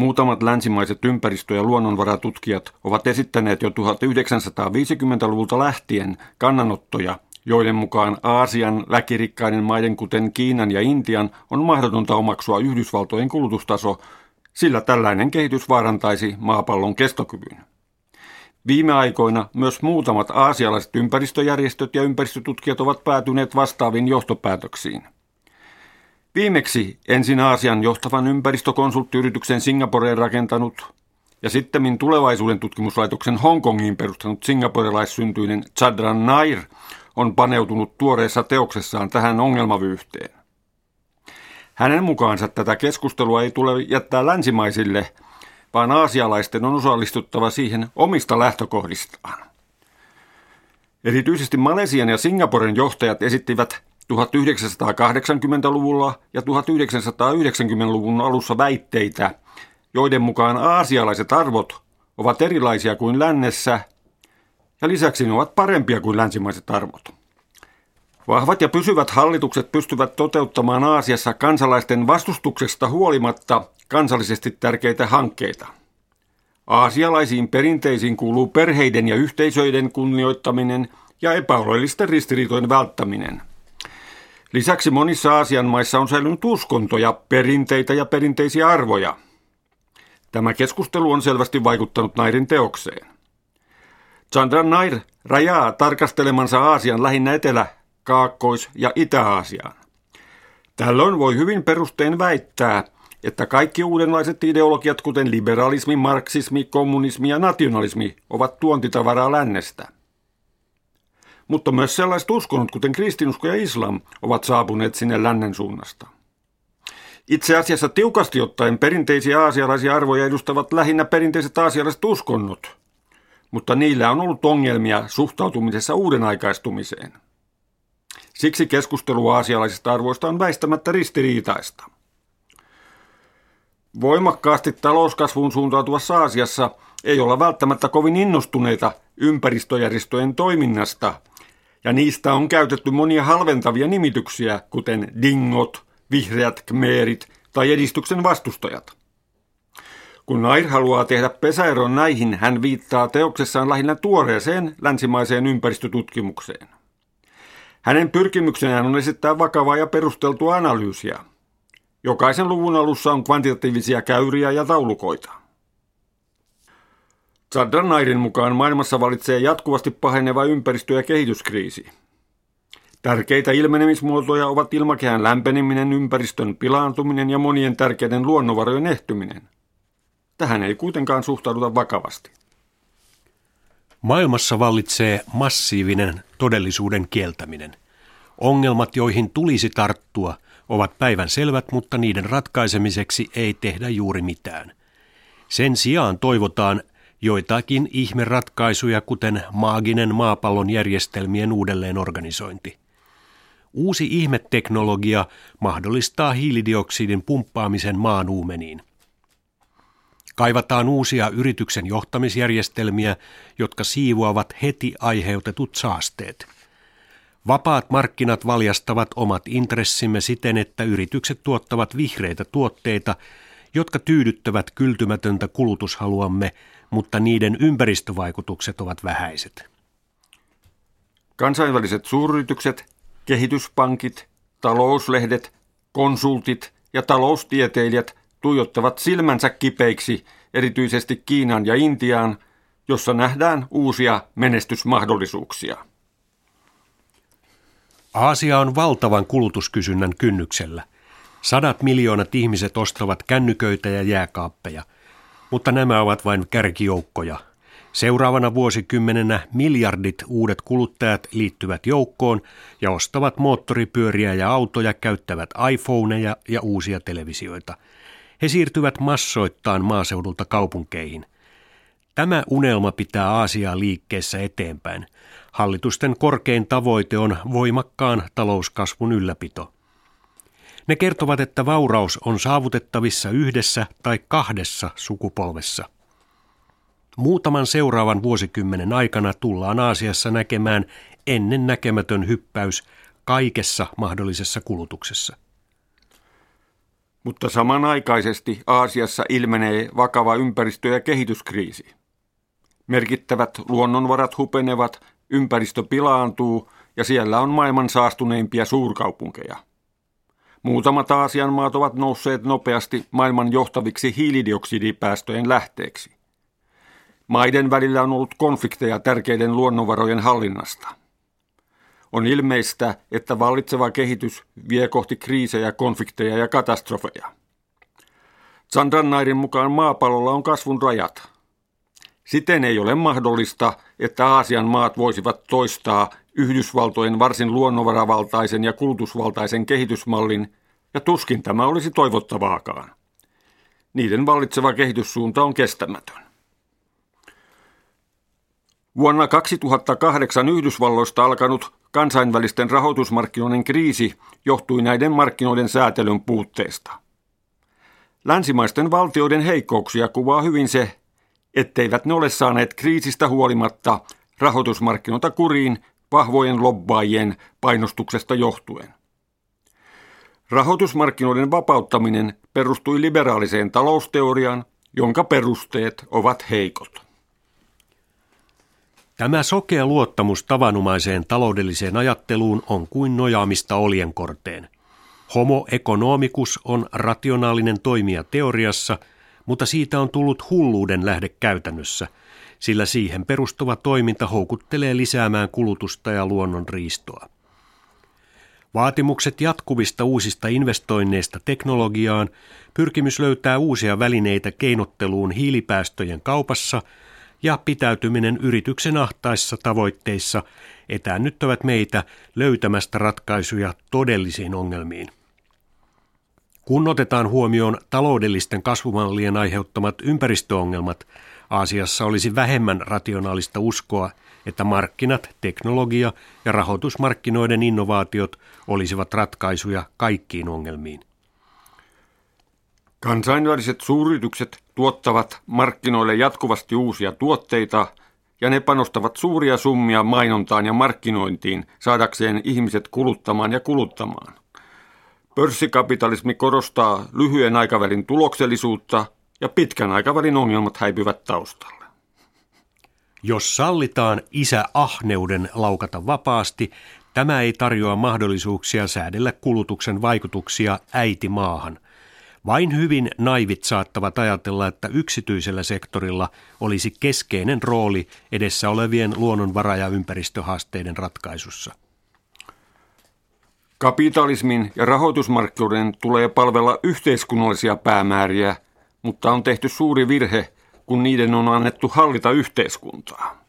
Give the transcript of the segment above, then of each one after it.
Muutamat länsimaiset ympäristö- ja luonnonvaratutkijat ovat esittäneet jo 1950-luvulta lähtien kannanottoja, joiden mukaan Aasian väkirikkaiden maiden kuten Kiinan ja Intian on mahdotonta omaksua Yhdysvaltojen kulutustaso, sillä tällainen kehitys vaarantaisi maapallon kestokyvyn. Viime aikoina myös muutamat aasialaiset ympäristöjärjestöt ja ympäristötutkijat ovat päätyneet vastaaviin johtopäätöksiin. Viimeksi ensin Aasian johtavan ympäristökonsulttiyrityksen Singaporeen rakentanut ja sitten tulevaisuuden tutkimuslaitoksen Hongkongiin perustanut singaporelaissyntyinen Chadran Nair on paneutunut tuoreessa teoksessaan tähän ongelmavyyhteen. Hänen mukaansa tätä keskustelua ei tule jättää länsimaisille, vaan aasialaisten on osallistuttava siihen omista lähtökohdistaan. Erityisesti Malesian ja Singaporen johtajat esittivät 1980-luvulla ja 1990-luvun alussa väitteitä, joiden mukaan aasialaiset arvot ovat erilaisia kuin lännessä ja lisäksi ne ovat parempia kuin länsimaiset arvot. Vahvat ja pysyvät hallitukset pystyvät toteuttamaan Aasiassa kansalaisten vastustuksesta huolimatta kansallisesti tärkeitä hankkeita. Aasialaisiin perinteisiin kuuluu perheiden ja yhteisöiden kunnioittaminen ja epäoloillisten ristiriitojen välttäminen – Lisäksi monissa Aasian maissa on säilynyt uskontoja, perinteitä ja perinteisiä arvoja. Tämä keskustelu on selvästi vaikuttanut Nairin teokseen. Chandran Nair rajaa tarkastelemansa Aasian lähinnä Etelä-, Kaakkois- ja Itä-Aasiaan. Tällöin voi hyvin perustein väittää, että kaikki uudenlaiset ideologiat, kuten liberalismi, marksismi, kommunismi ja nationalismi, ovat tuontitavaraa lännestä – mutta myös sellaiset uskonnot, kuten kristinusko ja islam, ovat saapuneet sinne lännen suunnasta. Itse asiassa tiukasti ottaen perinteisiä aasialaisia arvoja edustavat lähinnä perinteiset aasialaiset uskonnot, mutta niillä on ollut ongelmia suhtautumisessa uuden aikaistumiseen. Siksi keskustelu aasialaisista arvoista on väistämättä ristiriitaista. Voimakkaasti talouskasvuun suuntautuvassa Aasiassa ei olla välttämättä kovin innostuneita ympäristöjärjestöjen toiminnasta – ja niistä on käytetty monia halventavia nimityksiä, kuten dingot, vihreät kmeerit tai edistyksen vastustajat. Kun Nair haluaa tehdä pesäeron näihin, hän viittaa teoksessaan lähinnä tuoreeseen länsimaiseen ympäristötutkimukseen. Hänen pyrkimyksenään on esittää vakavaa ja perusteltua analyysiä. Jokaisen luvun alussa on kvantitatiivisia käyriä ja taulukoita. Nairin mukaan maailmassa valitsee jatkuvasti paheneva ympäristö- ja kehityskriisi. Tärkeitä ilmenemismuotoja ovat ilmakehän lämpeneminen, ympäristön pilaantuminen ja monien tärkeiden luonnonvarojen ehtyminen. Tähän ei kuitenkaan suhtauduta vakavasti. Maailmassa vallitsee massiivinen todellisuuden kieltäminen. Ongelmat, joihin tulisi tarttua, ovat päivän selvät, mutta niiden ratkaisemiseksi ei tehdä juuri mitään. Sen sijaan toivotaan joitakin ihmeratkaisuja, kuten maaginen maapallon järjestelmien uudelleenorganisointi. Uusi ihmeteknologia mahdollistaa hiilidioksidin pumppaamisen maan uumeniin. Kaivataan uusia yrityksen johtamisjärjestelmiä, jotka siivoavat heti aiheutetut saasteet. Vapaat markkinat valjastavat omat intressimme siten, että yritykset tuottavat vihreitä tuotteita, jotka tyydyttävät kyltymätöntä kulutushaluamme mutta niiden ympäristövaikutukset ovat vähäiset. Kansainväliset suuryritykset, kehityspankit, talouslehdet, konsultit ja taloustieteilijät tuijottavat silmänsä kipeiksi erityisesti Kiinan ja Intiaan, jossa nähdään uusia menestysmahdollisuuksia. Aasia on valtavan kulutuskysynnän kynnyksellä. Sadat miljoonat ihmiset ostavat kännyköitä ja jääkaappeja – mutta nämä ovat vain kärkijoukkoja. Seuraavana vuosikymmenenä miljardit uudet kuluttajat liittyvät joukkoon ja ostavat moottoripyöriä ja autoja, käyttävät iPhoneja ja uusia televisioita. He siirtyvät massoittain maaseudulta kaupunkeihin. Tämä unelma pitää Aasiaa liikkeessä eteenpäin. Hallitusten korkein tavoite on voimakkaan talouskasvun ylläpito. Ne kertovat, että vauraus on saavutettavissa yhdessä tai kahdessa sukupolvessa. Muutaman seuraavan vuosikymmenen aikana tullaan Aasiassa näkemään ennen näkemätön hyppäys kaikessa mahdollisessa kulutuksessa. Mutta samanaikaisesti Aasiassa ilmenee vakava ympäristö- ja kehityskriisi. Merkittävät luonnonvarat hupenevat, ympäristö pilaantuu ja siellä on maailman saastuneimpia suurkaupunkeja. Muutamat Aasian maat ovat nousseet nopeasti maailman johtaviksi hiilidioksidipäästöjen lähteeksi. Maiden välillä on ollut konflikteja tärkeiden luonnonvarojen hallinnasta. On ilmeistä, että vallitseva kehitys vie kohti kriisejä, konflikteja ja katastrofeja. Chandran mukaan maapallolla on kasvun rajat. Siten ei ole mahdollista, että Aasian maat voisivat toistaa Yhdysvaltojen varsin luonnonvaravaltaisen ja kulutusvaltaisen kehitysmallin, ja tuskin tämä olisi toivottavaakaan. Niiden vallitseva kehityssuunta on kestämätön. Vuonna 2008 Yhdysvalloista alkanut kansainvälisten rahoitusmarkkinoiden kriisi johtui näiden markkinoiden säätelyn puutteesta. Länsimaisten valtioiden heikkouksia kuvaa hyvin se, etteivät ne ole saaneet kriisistä huolimatta rahoitusmarkkinoita kuriin vahvojen lobbaajien painostuksesta johtuen. Rahoitusmarkkinoiden vapauttaminen perustui liberaaliseen talousteoriaan, jonka perusteet ovat heikot. Tämä sokea luottamus tavanomaiseen taloudelliseen ajatteluun on kuin nojaamista oljenkorteen. Homo economicus on rationaalinen toimija teoriassa, mutta siitä on tullut hulluuden lähde käytännössä, sillä siihen perustuva toiminta houkuttelee lisäämään kulutusta ja luonnon riistoa. Vaatimukset jatkuvista uusista investoinneista teknologiaan, pyrkimys löytää uusia välineitä keinotteluun hiilipäästöjen kaupassa ja pitäytyminen yrityksen ahtaissa tavoitteissa etäännyttävät meitä löytämästä ratkaisuja todellisiin ongelmiin. Kun otetaan huomioon taloudellisten kasvumallien aiheuttamat ympäristöongelmat, Aasiassa olisi vähemmän rationaalista uskoa, että markkinat, teknologia ja rahoitusmarkkinoiden innovaatiot olisivat ratkaisuja kaikkiin ongelmiin. Kansainväliset suuryritykset tuottavat markkinoille jatkuvasti uusia tuotteita ja ne panostavat suuria summia mainontaan ja markkinointiin saadakseen ihmiset kuluttamaan ja kuluttamaan. Pörssikapitalismi korostaa lyhyen aikavälin tuloksellisuutta ja pitkän aikavälin ongelmat häipyvät taustalle. Jos sallitaan isä ahneuden laukata vapaasti, tämä ei tarjoa mahdollisuuksia säädellä kulutuksen vaikutuksia äiti maahan. Vain hyvin naivit saattavat ajatella, että yksityisellä sektorilla olisi keskeinen rooli edessä olevien luonnonvara- ja ympäristöhaasteiden ratkaisussa. Kapitalismin ja rahoitusmarkkinoiden tulee palvella yhteiskunnallisia päämääriä, mutta on tehty suuri virhe, kun niiden on annettu hallita yhteiskuntaa.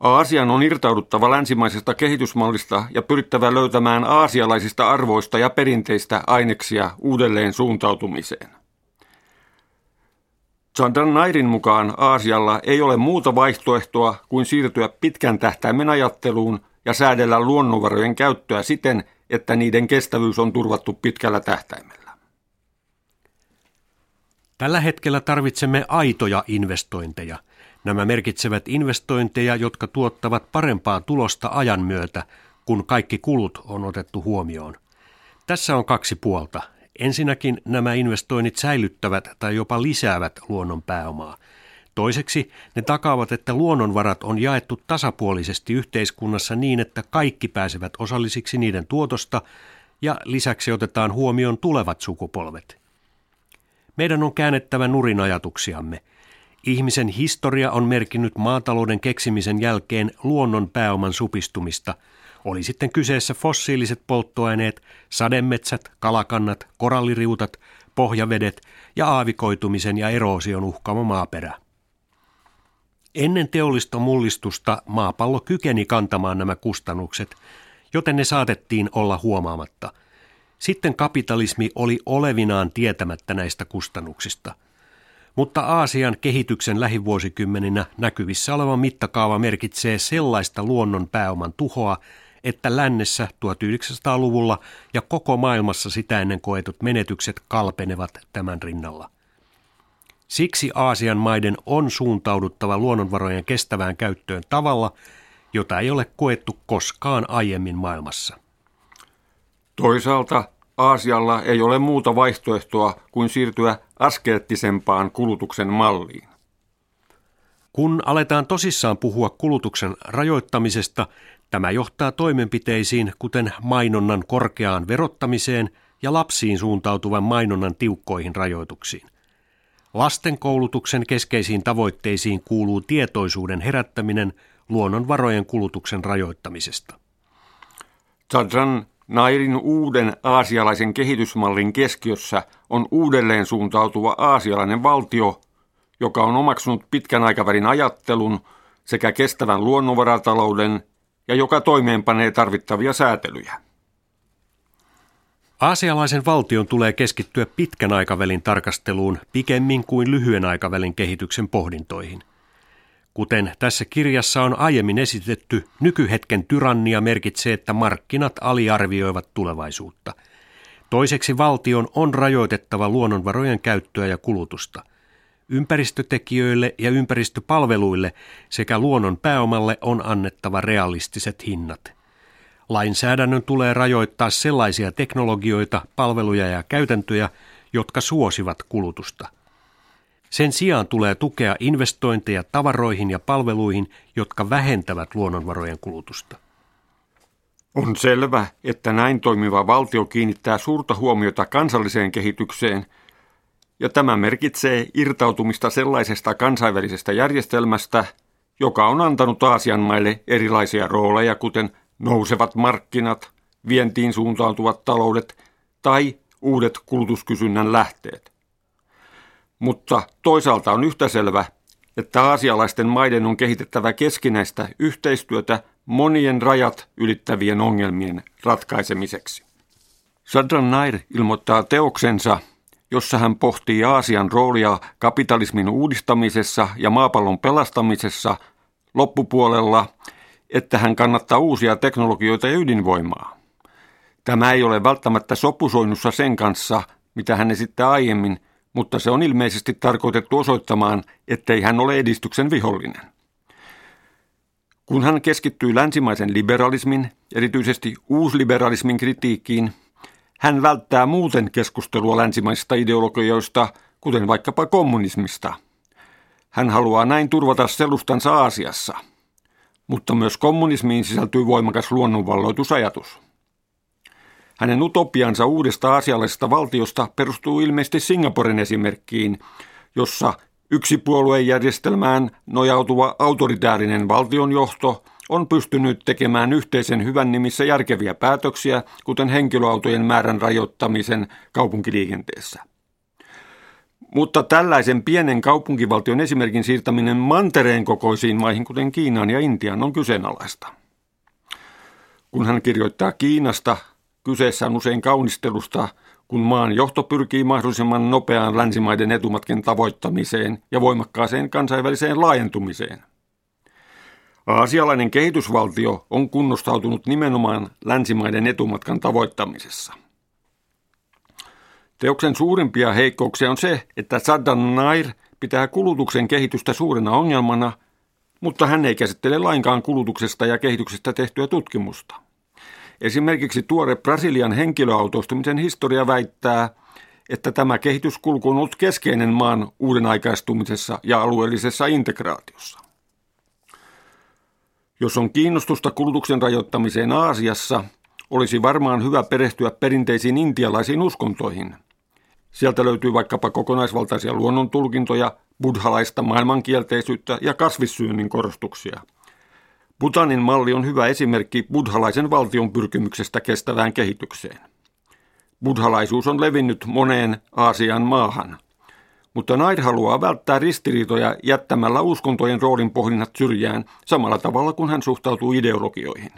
Aasian on irtauduttava länsimaisesta kehitysmallista ja pyrittävä löytämään aasialaisista arvoista ja perinteistä aineksia uudelleen suuntautumiseen. Chandan Nairin mukaan Aasialla ei ole muuta vaihtoehtoa kuin siirtyä pitkän tähtäimen ajatteluun ja säädellä luonnonvarojen käyttöä siten, että niiden kestävyys on turvattu pitkällä tähtäimellä. Tällä hetkellä tarvitsemme aitoja investointeja. Nämä merkitsevät investointeja, jotka tuottavat parempaa tulosta ajan myötä, kun kaikki kulut on otettu huomioon. Tässä on kaksi puolta. Ensinnäkin nämä investoinnit säilyttävät tai jopa lisäävät luonnon pääomaa. Toiseksi ne takaavat, että luonnonvarat on jaettu tasapuolisesti yhteiskunnassa niin, että kaikki pääsevät osallisiksi niiden tuotosta ja lisäksi otetaan huomioon tulevat sukupolvet. Meidän on käännettävä nurin ajatuksiamme. Ihmisen historia on merkinnyt maatalouden keksimisen jälkeen luonnon pääoman supistumista. Oli sitten kyseessä fossiiliset polttoaineet, sademetsät, kalakannat, koralliriutat, pohjavedet ja aavikoitumisen ja eroosion uhkaama maaperä. Ennen teollista mullistusta maapallo kykeni kantamaan nämä kustannukset, joten ne saatettiin olla huomaamatta – sitten kapitalismi oli olevinaan tietämättä näistä kustannuksista. Mutta Aasian kehityksen lähivuosikymmeninä näkyvissä oleva mittakaava merkitsee sellaista luonnon pääoman tuhoa, että lännessä 1900-luvulla ja koko maailmassa sitä ennen koetut menetykset kalpenevat tämän rinnalla. Siksi Aasian maiden on suuntauduttava luonnonvarojen kestävään käyttöön tavalla, jota ei ole koettu koskaan aiemmin maailmassa. Toisaalta Aasialla ei ole muuta vaihtoehtoa kuin siirtyä askeettisempaan kulutuksen malliin. Kun aletaan tosissaan puhua kulutuksen rajoittamisesta, tämä johtaa toimenpiteisiin kuten mainonnan korkeaan verottamiseen ja lapsiin suuntautuvan mainonnan tiukkoihin rajoituksiin. Lasten koulutuksen keskeisiin tavoitteisiin kuuluu tietoisuuden herättäminen luonnonvarojen kulutuksen rajoittamisesta. Chadran Nairin uuden aasialaisen kehitysmallin keskiössä on uudelleen suuntautuva aasialainen valtio, joka on omaksunut pitkän aikavälin ajattelun sekä kestävän luonnonvaratalouden ja joka toimeenpanee tarvittavia säätelyjä. Aasialaisen valtion tulee keskittyä pitkän aikavälin tarkasteluun pikemmin kuin lyhyen aikavälin kehityksen pohdintoihin. Kuten tässä kirjassa on aiemmin esitetty, nykyhetken tyrannia merkitsee, että markkinat aliarvioivat tulevaisuutta. Toiseksi valtion on rajoitettava luonnonvarojen käyttöä ja kulutusta. Ympäristötekijöille ja ympäristöpalveluille sekä luonnon pääomalle on annettava realistiset hinnat. Lainsäädännön tulee rajoittaa sellaisia teknologioita, palveluja ja käytäntöjä, jotka suosivat kulutusta. Sen sijaan tulee tukea investointeja tavaroihin ja palveluihin, jotka vähentävät luonnonvarojen kulutusta. On selvä, että näin toimiva valtio kiinnittää suurta huomiota kansalliseen kehitykseen, ja tämä merkitsee irtautumista sellaisesta kansainvälisestä järjestelmästä, joka on antanut Aasian maille erilaisia rooleja, kuten nousevat markkinat, vientiin suuntautuvat taloudet tai uudet kulutuskysynnän lähteet. Mutta toisaalta on yhtä selvä, että aasialaisten maiden on kehitettävä keskinäistä yhteistyötä monien rajat ylittävien ongelmien ratkaisemiseksi. Sadran Nair ilmoittaa teoksensa, jossa hän pohtii Aasian roolia kapitalismin uudistamisessa ja maapallon pelastamisessa loppupuolella, että hän kannattaa uusia teknologioita ja ydinvoimaa. Tämä ei ole välttämättä sopusoinnussa sen kanssa, mitä hän esittää aiemmin – mutta se on ilmeisesti tarkoitettu osoittamaan, ettei hän ole edistyksen vihollinen. Kun hän keskittyy länsimaisen liberalismin, erityisesti uusliberalismin kritiikkiin, hän välttää muuten keskustelua länsimaisista ideologioista, kuten vaikkapa kommunismista. Hän haluaa näin turvata selustansa Aasiassa. Mutta myös kommunismiin sisältyy voimakas luonnonvalloitusajatus. Hänen utopiansa uudesta aasialaisesta valtiosta perustuu ilmeisesti Singaporen esimerkkiin, jossa yksipuoluejärjestelmään nojautuva autoritäärinen valtionjohto on pystynyt tekemään yhteisen hyvän nimissä järkeviä päätöksiä, kuten henkilöautojen määrän rajoittamisen kaupunkiliikenteessä. Mutta tällaisen pienen kaupunkivaltion esimerkin siirtäminen mantereen kokoisiin maihin, kuten Kiinaan ja Intiaan, on kyseenalaista. Kun hän kirjoittaa Kiinasta, Kyseessä on usein kaunistelusta, kun maan johto pyrkii mahdollisimman nopeaan länsimaiden etumatken tavoittamiseen ja voimakkaaseen kansainväliseen laajentumiseen. Aasialainen kehitysvaltio on kunnostautunut nimenomaan länsimaiden etumatkan tavoittamisessa. Teoksen suurimpia heikkouksia on se, että Saddam Nair pitää kulutuksen kehitystä suurena ongelmana, mutta hän ei käsittele lainkaan kulutuksesta ja kehityksestä tehtyä tutkimusta. Esimerkiksi tuore Brasilian henkilöautoistumisen historia väittää, että tämä kehityskulku on ollut keskeinen maan uuden aikaistumisessa ja alueellisessa integraatiossa. Jos on kiinnostusta kulutuksen rajoittamiseen Aasiassa, olisi varmaan hyvä perehtyä perinteisiin intialaisiin uskontoihin. Sieltä löytyy vaikkapa kokonaisvaltaisia luonnontulkintoja, buddhalaista maailmankielteisyyttä ja kasvissyönnin korostuksia – Butanin malli on hyvä esimerkki buddhalaisen valtion pyrkimyksestä kestävään kehitykseen. Buddhalaisuus on levinnyt moneen Aasian maahan, mutta Nair haluaa välttää ristiriitoja jättämällä uskontojen roolin pohdinnat syrjään samalla tavalla kuin hän suhtautuu ideologioihin.